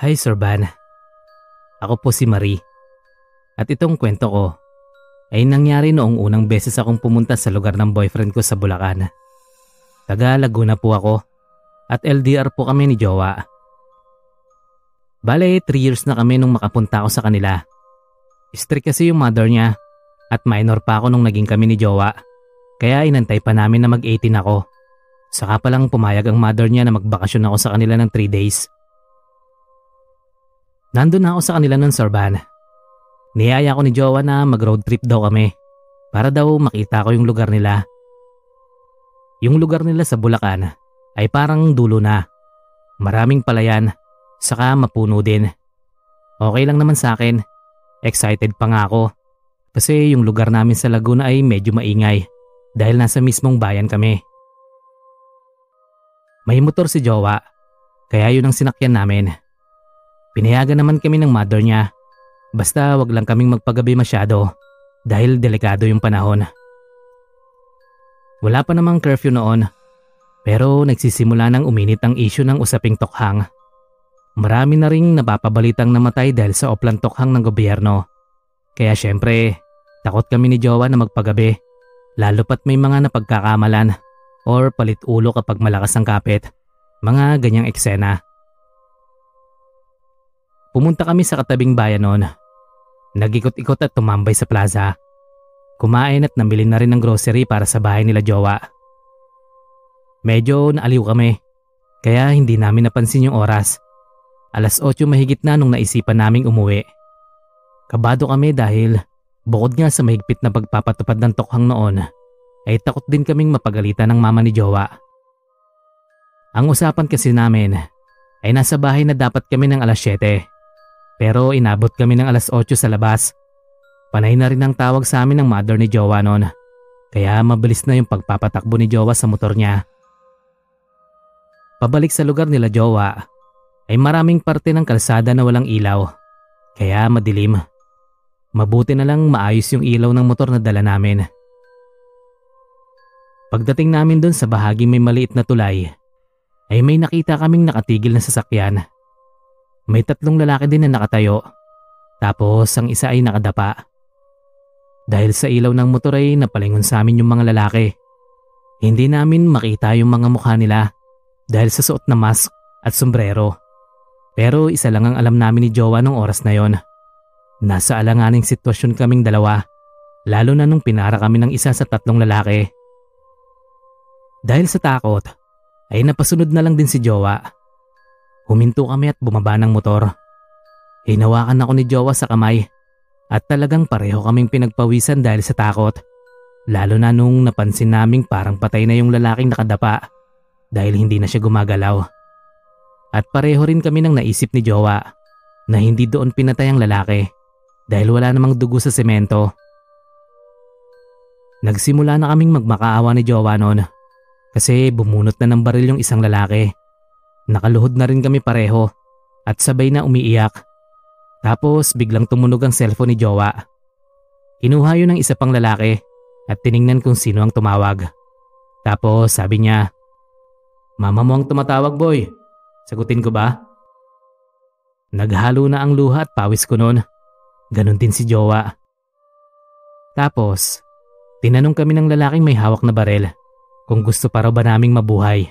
Hi Sir Van. Ako po si Marie. At itong kwento ko ay nangyari noong unang beses akong pumunta sa lugar ng boyfriend ko sa Bulacan. Taga Laguna po ako at LDR po kami ni Jowa. Bale, 3 years na kami nung makapunta ako sa kanila. Strict kasi yung mother niya at minor pa ako nung naging kami ni Jowa. Kaya inantay pa namin na mag-18 ako. Saka palang pumayag ang mother niya na magbakasyon ako sa kanila ng 3 days. Nandun na ako sa kanila nun, Sir Van. Niyaya ko ni Jowa na mag-road trip daw kami para daw makita ko yung lugar nila. Yung lugar nila sa Bulacan ay parang dulo na. Maraming palayan, saka mapuno din. Okay lang naman sa akin. Excited pa nga ako. Kasi yung lugar namin sa Laguna ay medyo maingay dahil nasa mismong bayan kami. May motor si Jowa, kaya yun ang sinakyan namin. Pinayagan naman kami ng mother niya. Basta wag lang kaming magpagabi masyado dahil delikado yung panahon. Wala pa namang curfew noon pero nagsisimula nang uminit ang issue ng usaping tokhang. Marami na ring napapabalitang namatay dahil sa oplan tokhang ng gobyerno. Kaya syempre, takot kami ni Jowa na magpagabi lalo pat may mga napagkakamalan or palit ulo kapag malakas ang kapit. Mga ganyang eksena. Pumunta kami sa katabing bayan noon. Nagikot-ikot at tumambay sa plaza. Kumain at namili na rin ng grocery para sa bahay nila Jowa. Medyo naaliw kami, kaya hindi namin napansin yung oras. Alas 8 mahigit na nung naisipan naming umuwi. Kabado kami dahil bukod nga sa mahigpit na pagpapatupad ng tokhang noon, ay takot din kaming mapagalitan ng mama ni Jowa. Ang usapan kasi namin ay nasa bahay na dapat kami ng alas 7 pero inabot kami ng alas 8 sa labas. Panay na rin ang tawag sa amin ng mother ni Jowa noon. Kaya mabilis na yung pagpapatakbo ni Jowa sa motor niya. Pabalik sa lugar nila Jowa ay maraming parte ng kalsada na walang ilaw. Kaya madilim. Mabuti na lang maayos yung ilaw ng motor na dala namin. Pagdating namin doon sa bahagi may maliit na tulay, ay may nakita kaming nakatigil na sasakyan. May tatlong lalaki din na nakatayo. Tapos ang isa ay nakadapa. Dahil sa ilaw ng motor ay napalingon sa amin yung mga lalaki. Hindi namin makita yung mga mukha nila dahil sa suot na mask at sombrero. Pero isa lang ang alam namin ni Jowa nung oras na yon. Nasa alanganing sitwasyon kaming dalawa, lalo na nung pinara kami ng isa sa tatlong lalaki. Dahil sa takot, ay napasunod na lang din si Jowa Huminto kami at bumaba ng motor. Hinawakan ako ni Jowa sa kamay at talagang pareho kaming pinagpawisan dahil sa takot. Lalo na nung napansin naming parang patay na yung lalaking nakadapa dahil hindi na siya gumagalaw. At pareho rin kami nang naisip ni Jowa na hindi doon pinatay ang lalaki dahil wala namang dugo sa semento. Nagsimula na kaming magmakaawa ni Jowa noon kasi bumunot na ng baril yung isang lalaki Nakaluhod na rin kami pareho at sabay na umiiyak. Tapos biglang tumunog ang cellphone ni Jowa. Kinuha yun ng isa pang lalaki at tiningnan kung sino ang tumawag. Tapos sabi niya, Mama mo ang tumatawag boy, sagutin ko ba? Naghalo na ang luha at pawis ko noon. Ganon din si Jowa. Tapos, tinanong kami ng lalaking may hawak na barel kung gusto pa raw ba naming mabuhay.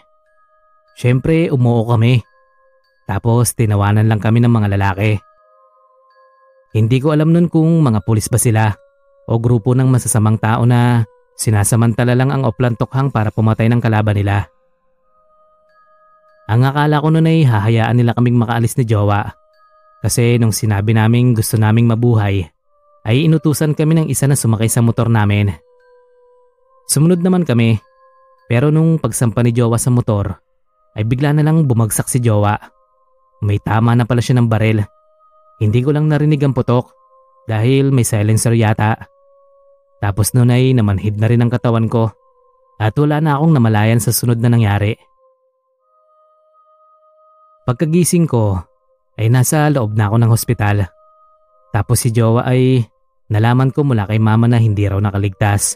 Siyempre umuo kami. Tapos tinawanan lang kami ng mga lalaki. Hindi ko alam nun kung mga pulis ba sila o grupo ng masasamang tao na sinasamantala lang ang oplantokhang para pumatay ng kalaban nila. Ang akala ko nun ay hahayaan nila kaming makaalis ni Jowa kasi nung sinabi naming gusto naming mabuhay ay inutusan kami ng isa na sumakay sa motor namin. Sumunod naman kami pero nung pagsampa ni Jowa sa motor ay bigla na lang bumagsak si Jowa. May tama na pala siya ng barel. Hindi ko lang narinig ang putok dahil may silencer yata. Tapos noon ay namanhid na rin ang katawan ko at wala na akong namalayan sa sunod na nangyari. Pagkagising ko ay nasa loob na ako ng hospital. Tapos si Jowa ay nalaman ko mula kay mama na hindi raw nakaligtas.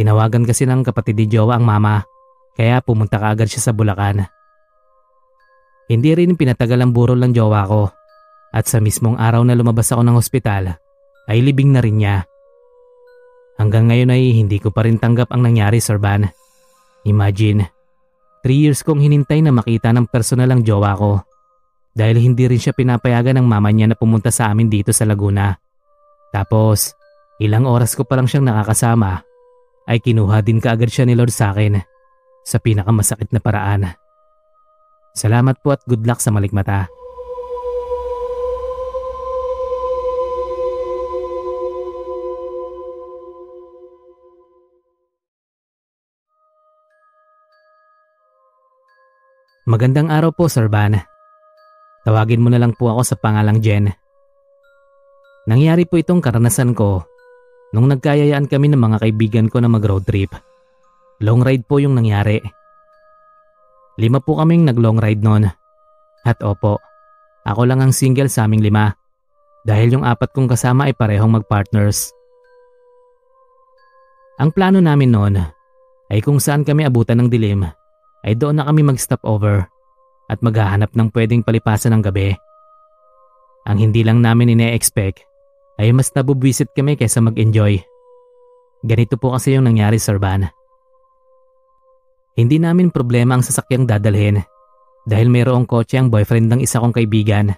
Tinawagan kasi ng kapatid ni Jowa ang mama kaya pumunta ka agad siya sa Bulacan. Hindi rin pinatagal ang burol ng jowa ko at sa mismong araw na lumabas ako ng ospital ay libing na rin niya. Hanggang ngayon ay hindi ko pa rin tanggap ang nangyari Sir Van. Imagine, 3 years kong hinintay na makita ng personal ang jowa ko dahil hindi rin siya pinapayagan ng mama niya na pumunta sa amin dito sa Laguna. Tapos, ilang oras ko pa lang siyang nakakasama ay kinuha din kaagad siya ni Lord sa akin sa pinakamasakit na paraan. Salamat po at good luck sa malikmata. Magandang araw po, Sir Van. Tawagin mo na lang po ako sa pangalang Jen. Nangyari po itong karanasan ko nung nagkayayaan kami ng mga kaibigan ko na mag-road trip. Long ride po yung nangyari. Lima po kaming nag-long ride noon. At opo, ako lang ang single sa aming lima dahil yung apat kong kasama ay parehong mag-partners. Ang plano namin noon ay kung saan kami abutan ng dilim ay doon na kami mag-stop over at maghahanap ng pwedeng palipasan ng gabi. Ang hindi lang namin ine-expect ay mas nabubwisit kami kaysa mag-enjoy. Ganito po kasi yung nangyari Sir Van. Hindi namin problema ang sasakyang dadalhin dahil mayroong kotse ang boyfriend ng isa kong kaibigan.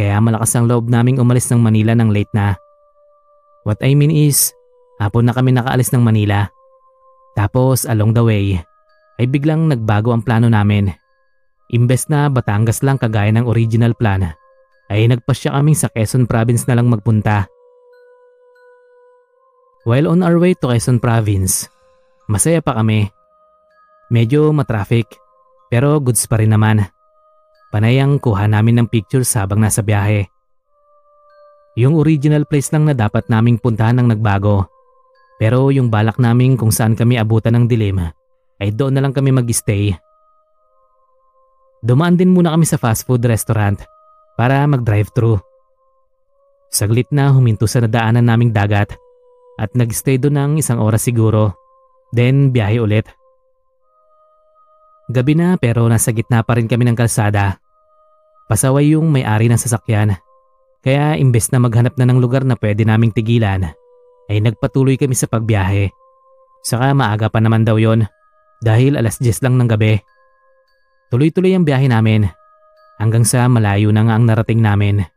Kaya malakas ang loob naming umalis ng Manila ng late na. What I mean is, hapon na kami nakaalis ng Manila. Tapos along the way, ay biglang nagbago ang plano namin. Imbes na Batangas lang kagaya ng original plan, ay nagpasya kaming sa Quezon Province na lang magpunta. While on our way to Quezon Province, masaya pa kami. Medyo matraffic, pero goods pa rin naman. Panay ang kuha namin ng pictures habang nasa biyahe. Yung original place lang na dapat naming puntahan ang nagbago. Pero yung balak namin kung saan kami abutan ng dilim ay doon na lang kami mag-stay. Dumaan din muna kami sa fast food restaurant para mag-drive-thru. Saglit na huminto sa nadaanan naming dagat at nag-stay doon ng isang oras siguro. Then biyahe ulit. Gabi na pero nasa gitna pa rin kami ng kalsada. Pasaway yung may-ari ng sasakyan. Kaya imbes na maghanap na ng lugar na pwede naming tigilan, ay nagpatuloy kami sa pagbiyahe. Saka maaga pa naman daw yon dahil alas 10 lang ng gabi. Tuloy-tuloy ang biyahe namin hanggang sa malayo na nga ang narating namin.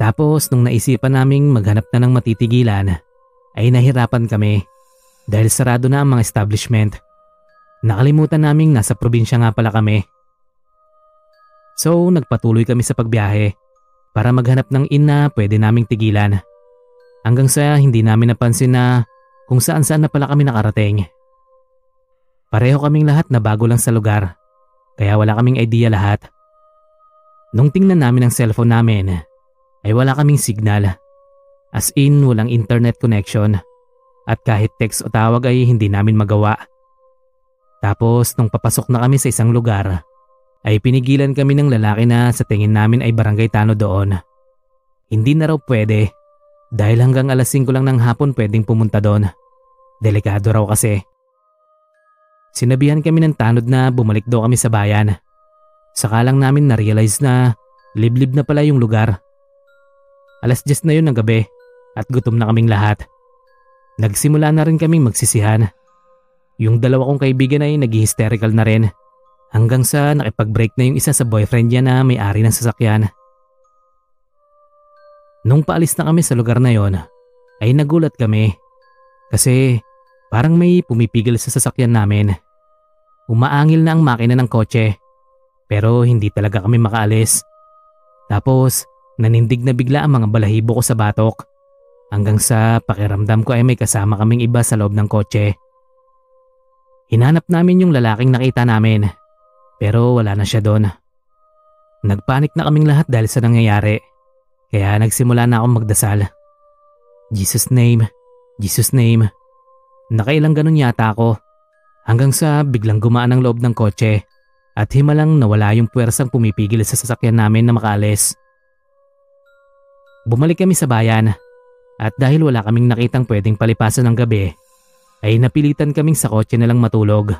Tapos nung naisipan naming maghanap na ng matitigilan ay nahirapan kami dahil sarado na ang mga establishment. Nakalimutan naming nasa probinsya nga pala kami. So nagpatuloy kami sa pagbiyahe para maghanap ng inn na pwede naming tigilan. Hanggang sa hindi namin napansin na kung saan saan na pala kami nakarating. Pareho kaming lahat na bago lang sa lugar, kaya wala kaming idea lahat. Nung tingnan namin ang cellphone namin, ay wala kaming signal. As in, walang internet connection. At kahit text o tawag ay hindi namin magawa. Tapos, nung papasok na kami sa isang lugar, ay pinigilan kami ng lalaki na sa tingin namin ay barangay tano doon. Hindi na raw pwede dahil hanggang alas 5 lang ng hapon pwedeng pumunta doon. Delikado raw kasi. Sinabihan kami ng tanod na bumalik daw kami sa bayan. Saka lang namin na-realize na liblib na pala yung lugar. Alas 10 na yun ng gabi at gutom na kaming lahat. Nagsimula na rin kaming magsisihan. Yung dalawa kong kaibigan ay nag-hysterical na rin hanggang sa nakipag-break na yung isa sa boyfriend niya na may-ari ng sasakyan. Nung paalis na kami sa lugar na yon, ay nagulat kami kasi parang may pumipigil sa sasakyan namin. Umaangil na ang makina ng kotse pero hindi talaga kami makaalis. Tapos nanindig na bigla ang mga balahibo ko sa batok hanggang sa pakiramdam ko ay may kasama kaming iba sa loob ng kotse. Hinanap namin yung lalaking nakita namin pero wala na siya doon. Nagpanik na kaming lahat dahil sa nangyayari kaya nagsimula na akong magdasal. Jesus name, Jesus name. Nakailang ganun yata ako Hanggang sa biglang gumaan ang loob ng kotse at himalang nawala yung puwersang pumipigil sa sasakyan namin na makaalis. Bumalik kami sa bayan at dahil wala kaming nakitang pwedeng palipasan ng gabi, ay napilitan kaming sa kotse na lang matulog.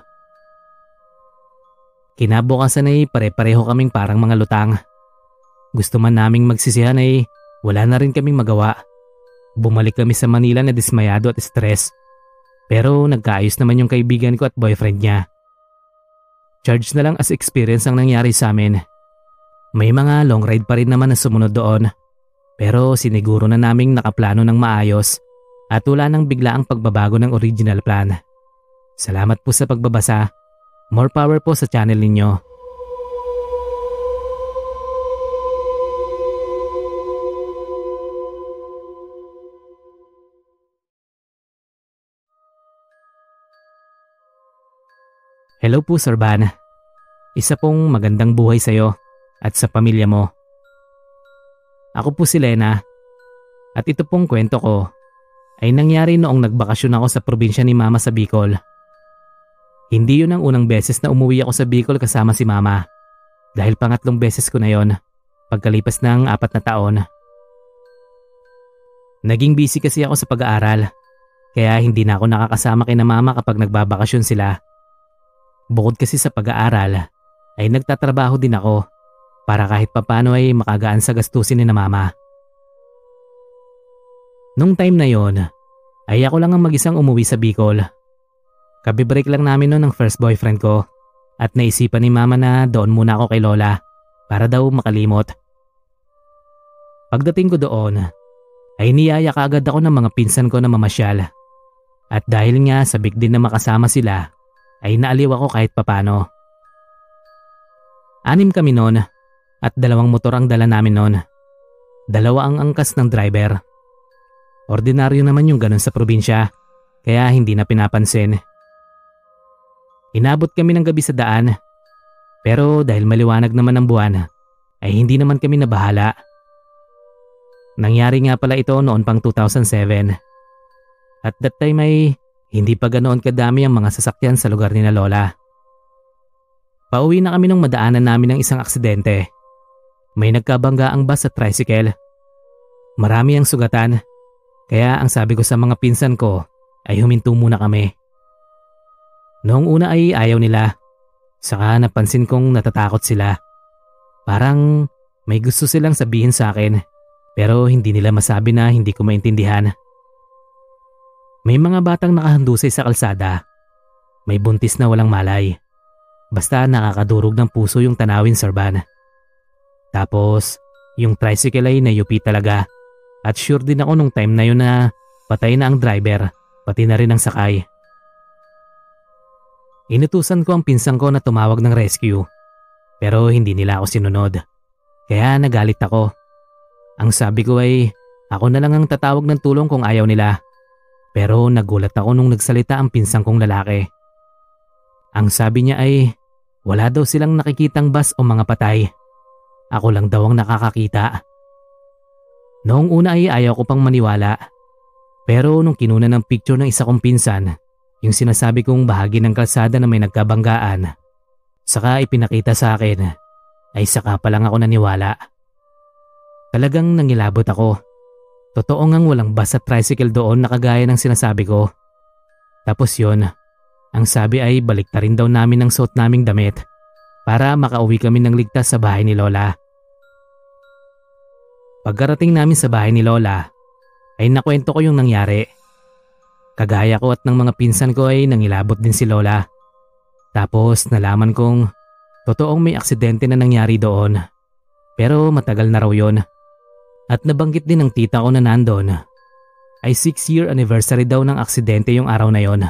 Kinabukasan ay pare-pareho kaming parang mga lutang. Gusto man naming magsisihan ay wala na rin kaming magawa. Bumalik kami sa Manila na dismayado at stress. Pero nagkaayos naman yung kaibigan ko at boyfriend niya. Charge na lang as experience ang nangyari sa amin. May mga long ride pa rin naman na sumunod doon. Pero siniguro na naming nakaplano ng maayos at wala nang bigla ang pagbabago ng original plan. Salamat po sa pagbabasa. More power po sa channel ninyo. Hello po Sir Van. Isa pong magandang buhay sa iyo at sa pamilya mo. Ako po si Lena at ito pong kwento ko ay nangyari noong nagbakasyon ako sa probinsya ni Mama sa Bicol. Hindi yun ang unang beses na umuwi ako sa Bicol kasama si Mama dahil pangatlong beses ko na yon pagkalipas ng apat na taon. Naging busy kasi ako sa pag-aaral kaya hindi na ako nakakasama kina Mama kapag nagbabakasyon sila. Bukod kasi sa pag-aaral ay nagtatrabaho din ako para kahit papano ay makagaan sa gastusin ni na mama. Nung time na yon, ay ako lang ang mag-isang umuwi sa Bicol. Kabibreak lang namin noon ng first boyfriend ko at naisipan ni mama na doon muna ako kay Lola para daw makalimot. Pagdating ko doon, ay niyaya ka agad ako ng mga pinsan ko na mamasyal. At dahil nga sabik din na makasama sila, ay naaliw ako kahit papano. Anim kami noon at dalawang motor ang dala namin noon. Dalawa ang angkas ng driver. Ordinaryo naman yung ganun sa probinsya, kaya hindi na pinapansin. Inabot kami ng gabi sa daan, pero dahil maliwanag naman ang buwan, ay hindi naman kami nabahala. Nangyari nga pala ito noon pang 2007. At that time ay hindi pa ganoon kadami ang mga sasakyan sa lugar ni na Lola. Pauwi na kami nung madaanan namin ng isang aksidente. May nagkabangga ang bus at tricycle. Marami ang sugatan, kaya ang sabi ko sa mga pinsan ko ay huminto muna kami. Noong una ay ayaw nila, saka napansin kong natatakot sila. Parang may gusto silang sabihin sa akin, pero hindi nila masabi na hindi ko maintindihan. May mga batang nakahandusay sa kalsada. May buntis na walang malay. Basta nakakadurog ng puso yung tanawin, Sir Van. Tapos, yung tricycle ay nayupi talaga. At sure din ako nung time na yun na patay na ang driver, pati na rin ang sakay. Inutusan ko ang pinsang ko na tumawag ng rescue. Pero hindi nila ako sinunod. Kaya nagalit ako. Ang sabi ko ay ako na lang ang tatawag ng tulong kung ayaw nila. Pero nagulat ako nung nagsalita ang pinsang kong lalaki. Ang sabi niya ay wala daw silang nakikitang bus o mga patay. Ako lang daw ang nakakakita. Noong una ay ayaw ko pang maniwala. Pero nung kinuna ng picture ng isa kong pinsan, yung sinasabi kong bahagi ng kalsada na may nagkabanggaan, saka ipinakita sa akin, ay saka pa lang ako naniwala. Talagang nangilabot ako. Totoo ngang walang bus at tricycle doon na kagaya ng sinasabi ko. Tapos yon, ang sabi ay balik rin daw namin ng suot naming damit para makauwi kami ng ligtas sa bahay ni Lola. Pagkarating namin sa bahay ni Lola, ay nakwento ko yung nangyari. Kagaya ko at ng mga pinsan ko ay nangilabot din si Lola. Tapos nalaman kong totoong may aksidente na nangyari doon. Pero matagal na raw yon. At nabanggit din ng tita ko na nandun ay 6 year anniversary daw ng aksidente yung araw na yon.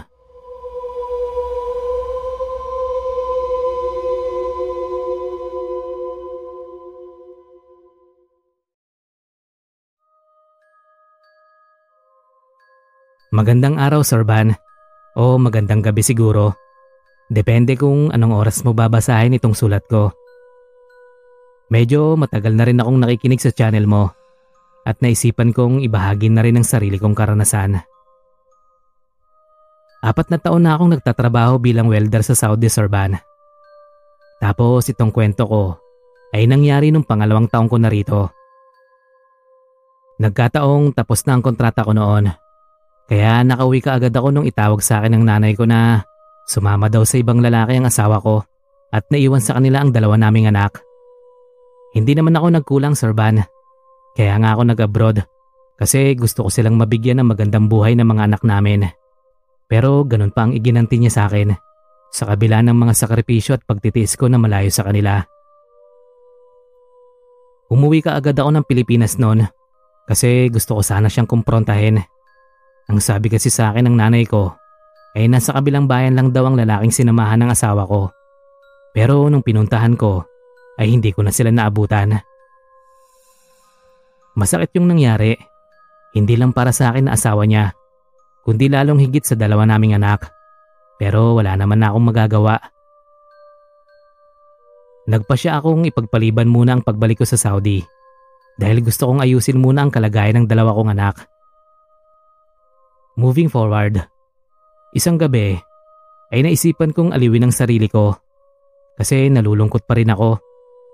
Magandang araw, Sir Van. O magandang gabi siguro. Depende kung anong oras mo babasahin itong sulat ko. Medyo matagal na rin akong nakikinig sa channel mo at naisipan kong ibahagi na rin ang sarili kong karanasan. Apat na taon na akong nagtatrabaho bilang welder sa Saudi, Sir Van. Tapos itong kwento ko ay nangyari nung pangalawang taong ko na rito. Nagkataong tapos na ang kontrata ko noon kaya nakauwi ka agad ako nung itawag sa akin ng nanay ko na sumama daw sa ibang lalaki ang asawa ko at naiwan sa kanila ang dalawa naming anak. Hindi naman ako nagkulang, Sir Van. Kaya nga ako nag-abroad kasi gusto ko silang mabigyan ng magandang buhay ng mga anak namin. Pero ganun pa ang iginanti niya sa akin sa kabila ng mga sakripisyo at pagtitiis ko na malayo sa kanila. Umuwi ka agad ako ng Pilipinas noon kasi gusto ko sana siyang kumprontahin. Ang sabi kasi sa akin ng nanay ko ay nasa kabilang bayan lang daw ang lalaking sinamahan ng asawa ko. Pero nung pinuntahan ko ay hindi ko na sila naabutan. Masakit yung nangyari. Hindi lang para sa akin na asawa niya, kundi lalong higit sa dalawa naming anak. Pero wala naman na akong magagawa. Nagpa siya akong ipagpaliban muna ang pagbalik ko sa Saudi dahil gusto kong ayusin muna ang kalagayan ng dalawa kong anak. Moving forward, isang gabi ay naisipan kong aliwin ang sarili ko kasi nalulungkot pa rin ako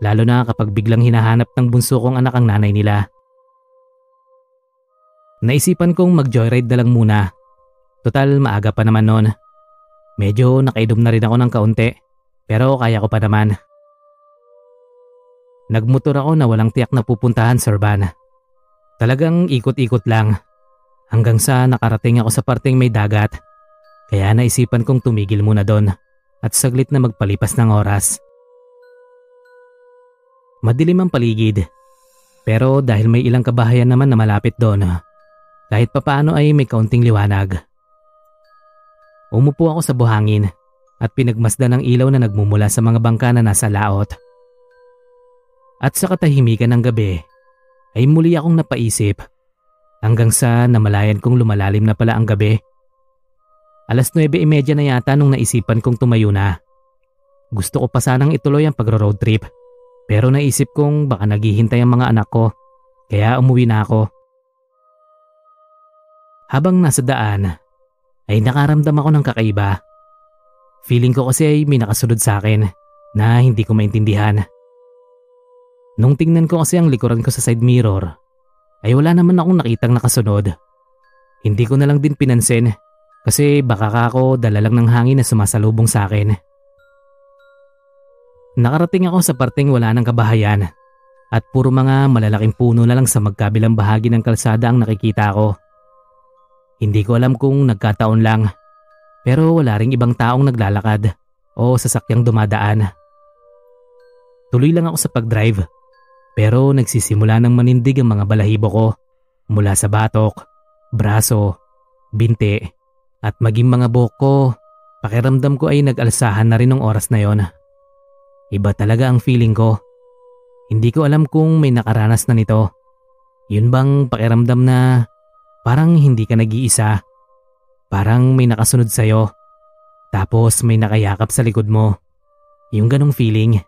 lalo na kapag biglang hinahanap ng bunso kong anak ang nanay nila. Naisipan kong mag-joyride na lang muna. Total maaga pa naman noon. Medyo nakaidom na rin ako ng kaunti pero kaya ko pa naman. Nagmotor ako na walang tiyak na pupuntahan, Sir Van. Talagang ikot-ikot lang. Hanggang sa nakarating ako sa parteng may dagat. Kaya naisipan kong tumigil muna doon at saglit na magpalipas ng oras. Madilim ang paligid. Pero dahil may ilang kabahayan naman na malapit doon, kahit papaano ay may kaunting liwanag. Umupo ako sa buhangin at pinagmasdan ng ilaw na nagmumula sa mga bangka na nasa laot. At sa katahimikan ng gabi ay muli akong napaisip hanggang sa namalayan kong lumalalim na pala ang gabi. Alas 9.30 na yata nung naisipan kong tumayo na. Gusto ko pa sanang ituloy ang pagro-road trip pero naisip kong baka naghihintay ang mga anak ko kaya umuwi na ako. Habang nasa daan ay nakaramdam ako ng kakaiba. Feeling ko kasi ay may nakasunod sa akin na hindi ko maintindihan. Nung tingnan ko kasi ang likuran ko sa side mirror, ay wala naman akong nakitang nakasunod. Hindi ko na lang din pinansin kasi baka ka ako dala lang ng hangin na sumasalubong sa akin. Nakarating ako sa parteng wala ng kabahayan at puro mga malalaking puno na lang sa magkabilang bahagi ng kalsada ang nakikita ko. Hindi ko alam kung nagkataon lang pero wala ring ibang taong naglalakad o sasakyang dumadaan. Tuloy lang ako sa pagdrive pero nagsisimula ng manindig ang mga balahibo ko mula sa batok, braso, binte at maging mga buhok ko. Pakiramdam ko ay nag-alsahan na rin ng oras na yon. Iba talaga ang feeling ko. Hindi ko alam kung may nakaranas na nito. Yun bang pakiramdam na parang hindi ka nag-iisa? Parang may nakasunod sa'yo. Tapos may nakayakap sa likod mo. Yung ganong feeling.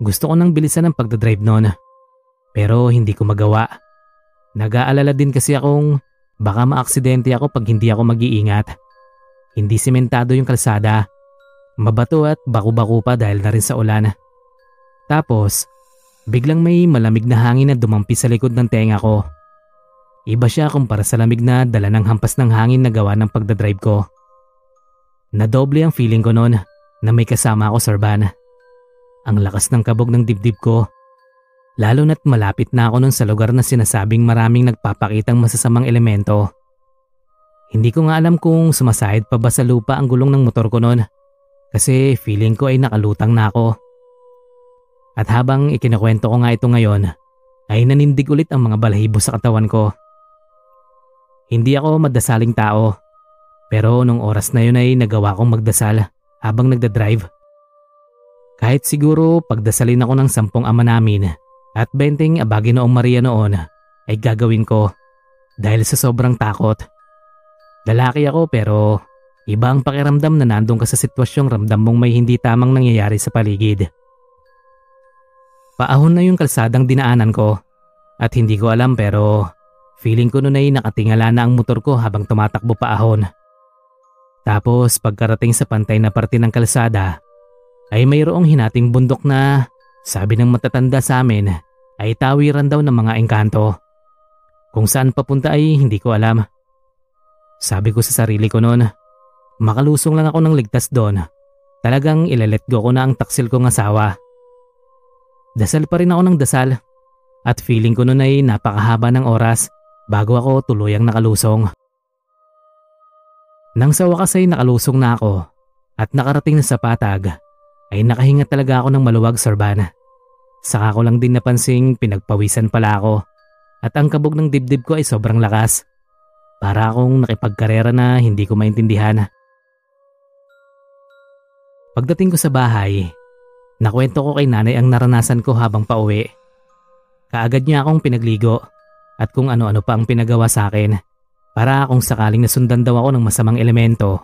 Gusto ko nang bilisan ang pagdadrive noon. Pero hindi ko magawa. Nag-aalala din kasi akong baka maaksidente ako pag hindi ako mag-iingat. Hindi sementado yung kalsada. Mabato at baku-baku pa dahil na rin sa ulan. Tapos, biglang may malamig na hangin na dumampi sa likod ng tenga ko. Iba siya kumpara sa lamig na dala ng hampas ng hangin na gawa ng pagdadrive ko. Nadoble ang feeling ko noon na may kasama ako, Sir Van. Ang lakas ng kabog ng dibdib ko. Lalo na't malapit na ako nun sa lugar na sinasabing maraming nagpapakitang masasamang elemento. Hindi ko nga alam kung sumasahid pa ba sa lupa ang gulong ng motor ko noon kasi feeling ko ay nakalutang na ako. At habang ikinakwento ko nga ito ngayon, ay nanindig ulit ang mga balahibo sa katawan ko. Hindi ako madasaling tao, pero nung oras na yun ay nagawa kong magdasal habang nagdadrive. Kahit siguro pagdasalin ako ng sampung ama namin at benteng abagi noong Maria noon ay gagawin ko dahil sa sobrang takot. Lalaki ako pero iba ang pakiramdam na nandun ka sa sitwasyong ramdam mong may hindi tamang nangyayari sa paligid. Paahon na yung kalsadang dinaanan ko at hindi ko alam pero feeling ko noon ay nakatingala na ang motor ko habang tumatakbo paahon. Tapos pagkarating sa pantay na parte ng kalsada ay mayroong hinating bundok na sabi ng matatanda sa amin ay tawiran daw ng mga engkanto. Kung saan papunta ay hindi ko alam. Sabi ko sa sarili ko noon, makalusong lang ako ng ligtas doon talagang ilalet go ko na ang taksil kong asawa. Dasal pa rin ako ng dasal at feeling ko noon ay napakahaba ng oras bago ako tuluyang nakalusong. Nang sa wakas ay nakalusong na ako at nakarating na sa patag ay nakahinga talaga ako ng maluwag sorban. Saka ko lang din napansing pinagpawisan pala ako at ang kabog ng dibdib ko ay sobrang lakas. Para akong nakipagkarera na hindi ko maintindihan. Pagdating ko sa bahay, nakwento ko kay nanay ang naranasan ko habang pauwi. Kaagad niya akong pinagligo at kung ano-ano pa ang pinagawa sa akin para kung sakaling nasundan daw ako ng masamang elemento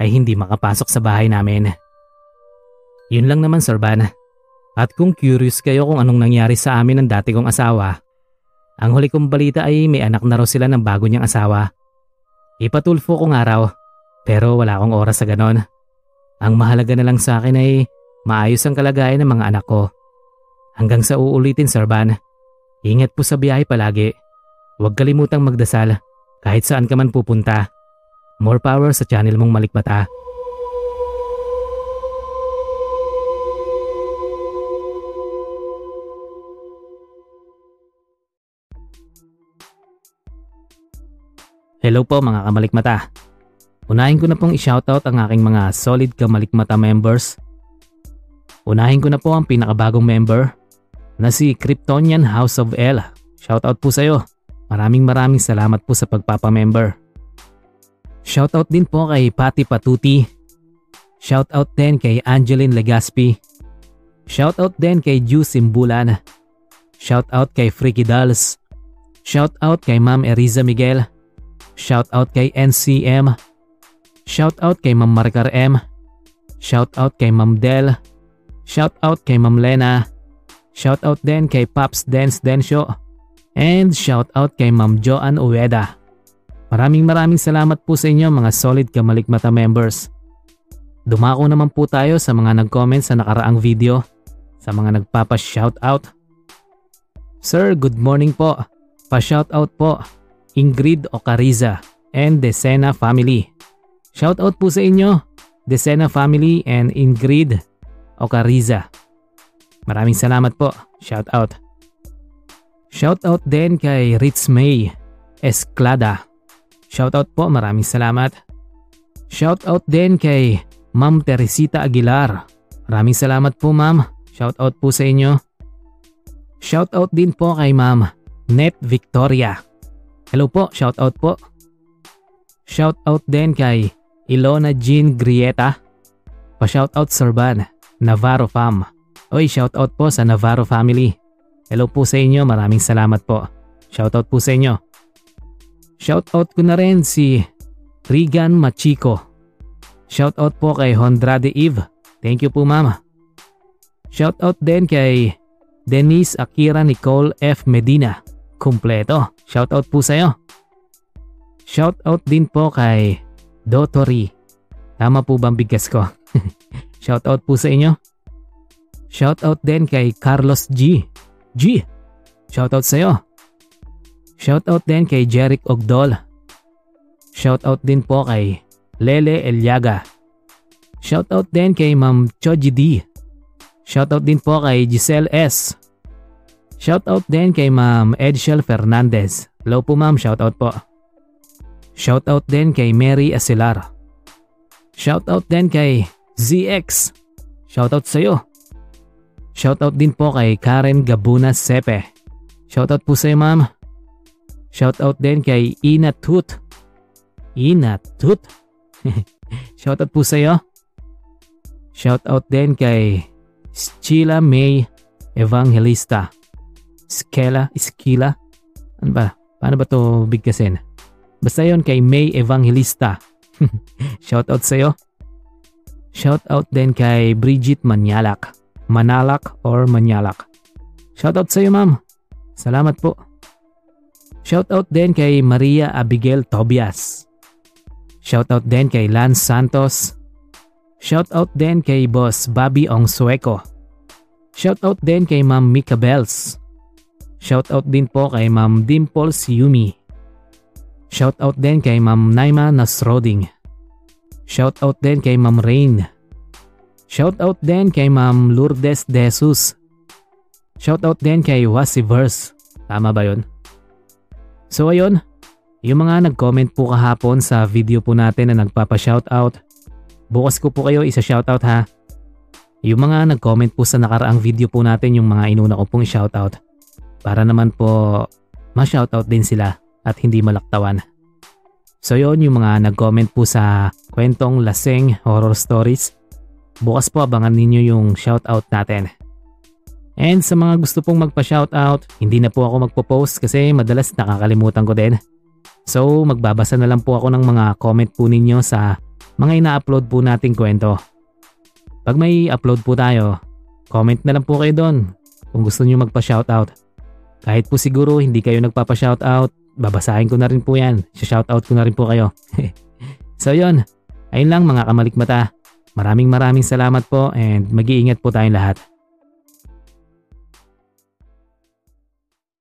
ay hindi makapasok sa bahay namin. Yun lang naman Sir Van. At kung curious kayo kung anong nangyari sa amin ng dati kong asawa, ang huli kong balita ay may anak na raw sila ng bago niyang asawa. Ipatulfo kong araw pero wala akong oras sa ganon. Ang mahalaga na lang sa akin ay maayos ang kalagayan ng mga anak ko. Hanggang sa uulitin Sir Van, ingat po sa biyahe palagi. Huwag kalimutang magdasal kahit saan ka man pupunta. More power sa channel mong malikmata. Hello po mga kamalikmata. Unahin ko na pong i-shoutout ang aking mga solid kamalikmata members. Unahin ko na po ang pinakabagong member na si Kryptonian House of L. Shoutout po sa iyo. Maraming maraming salamat po sa pagpapamember. Shoutout din po kay Pati Patuti. Shoutout din kay Angeline Legaspi. Shoutout din kay Ju Simbulan. Shoutout kay Freaky Dolls. Shoutout kay Ma'am Eriza Miguel. Shoutout kay NCM. Shoutout kay Ma'am Marcar M. Shoutout kay Ma'am Del. Shoutout kay Ma'am Lena. Shoutout din kay Pops Dance Densyo. And shoutout kay Ma'am Joan Ueda. Maraming maraming salamat po sa inyo mga solid Kamalikmata members. Dumako naman po tayo sa mga nag-comment sa nakaraang video, sa mga nagpapa-shoutout. Sir, good morning po. Pa-shoutout po Ingrid Ocariza and Desena family. Shoutout po sa inyo, Desena family and Ingrid Ocariza. Maraming salamat po. Shoutout. Shoutout din kay Ritz May Esclada. Shoutout po, maraming salamat. Shoutout din kay Ma'am Teresita Aguilar. Maraming salamat po ma'am. Shoutout po sa inyo. Shoutout din po kay Ma'am Net Victoria. Hello po, shout out po. Shout out din kay Ilona Jean Grieta. Pa-shout out Sir Van, Navarro Fam. Oy, shout out po sa Navarro family. Hello po sa inyo, maraming salamat po. Shout out po sa inyo. Shout out ko na rin si Regan Machiko. Shout out po kay Hondrade Eve. Thank you po mama. Shout out din kay Denise Akira Nicole F. Medina. Kumpleto. Shoutout po sa'yo. Shoutout din po kay Dotori. Tama po bang bigkas ko? Shoutout po sa inyo. Shoutout din kay Carlos G. G. Shoutout sa'yo. Shoutout din kay Jeric Ogdol. Shoutout din po kay Lele Eliaga. Shoutout din kay Ma'am Choji D. Shoutout din po kay Giselle S. Shoutout din kay Ma'am Edshel Fernandez. Hello po ma'am, shoutout po. Shoutout din kay Mary Asilar. Shoutout din kay ZX. Shoutout sa iyo. Shoutout din po kay Karen Gabuna Sepe. Shoutout po sa iyo ma'am. Shoutout din kay Ina Tut. Ina Tut. Shoutout po sa iyo. Shoutout din kay Sheila May Evangelista. Skela, Skila. Ano ba? Paano ba to bigkasin? Basta yon kay May Evangelista. Shoutout sa'yo. Shoutout din kay Bridget Manyalak. Manalak or Manyalak. Shoutout sa'yo ma'am. Salamat po. Shoutout din kay Maria Abigail Tobias. Shoutout din kay Lance Santos. Shoutout din kay Boss Bobby Ong Sueco. Shoutout din kay Ma'am Mika Bells. Shoutout din po kay Ma'am Dimples Yumi. Shoutout din kay Ma'am Naima Nasroding. Shoutout din kay Ma'am Rain. Shoutout din kay Ma'am Lourdes Desus. Shoutout din kay Wasiverse. Tama ba yon? So ayun, yung mga nag-comment po kahapon sa video po natin na nagpapa-shoutout, bukas ko po kayo isa-shoutout ha. Yung mga nag-comment po sa nakaraang video po natin yung mga inuna ko pong shoutout para naman po ma-shoutout din sila at hindi malaktawan. So yon yung mga nag-comment po sa kwentong laseng horror stories Bukas po abangan ninyo yung shoutout natin. And sa mga gusto pong magpa-shoutout, hindi na po ako magpo-post kasi madalas nakakalimutan ko din. So magbabasa na lang po ako ng mga comment po ninyo sa mga ina-upload po nating kwento. Pag may upload po tayo, comment na lang po kayo doon kung gusto niyo magpa-shoutout. Kahit po siguro hindi kayo nagpapa-shoutout, babasahin ko na rin po yan. Shoutout ko na rin po kayo. so yon, ayun lang mga kamalik mata. Maraming maraming salamat po and mag-iingat po tayong lahat.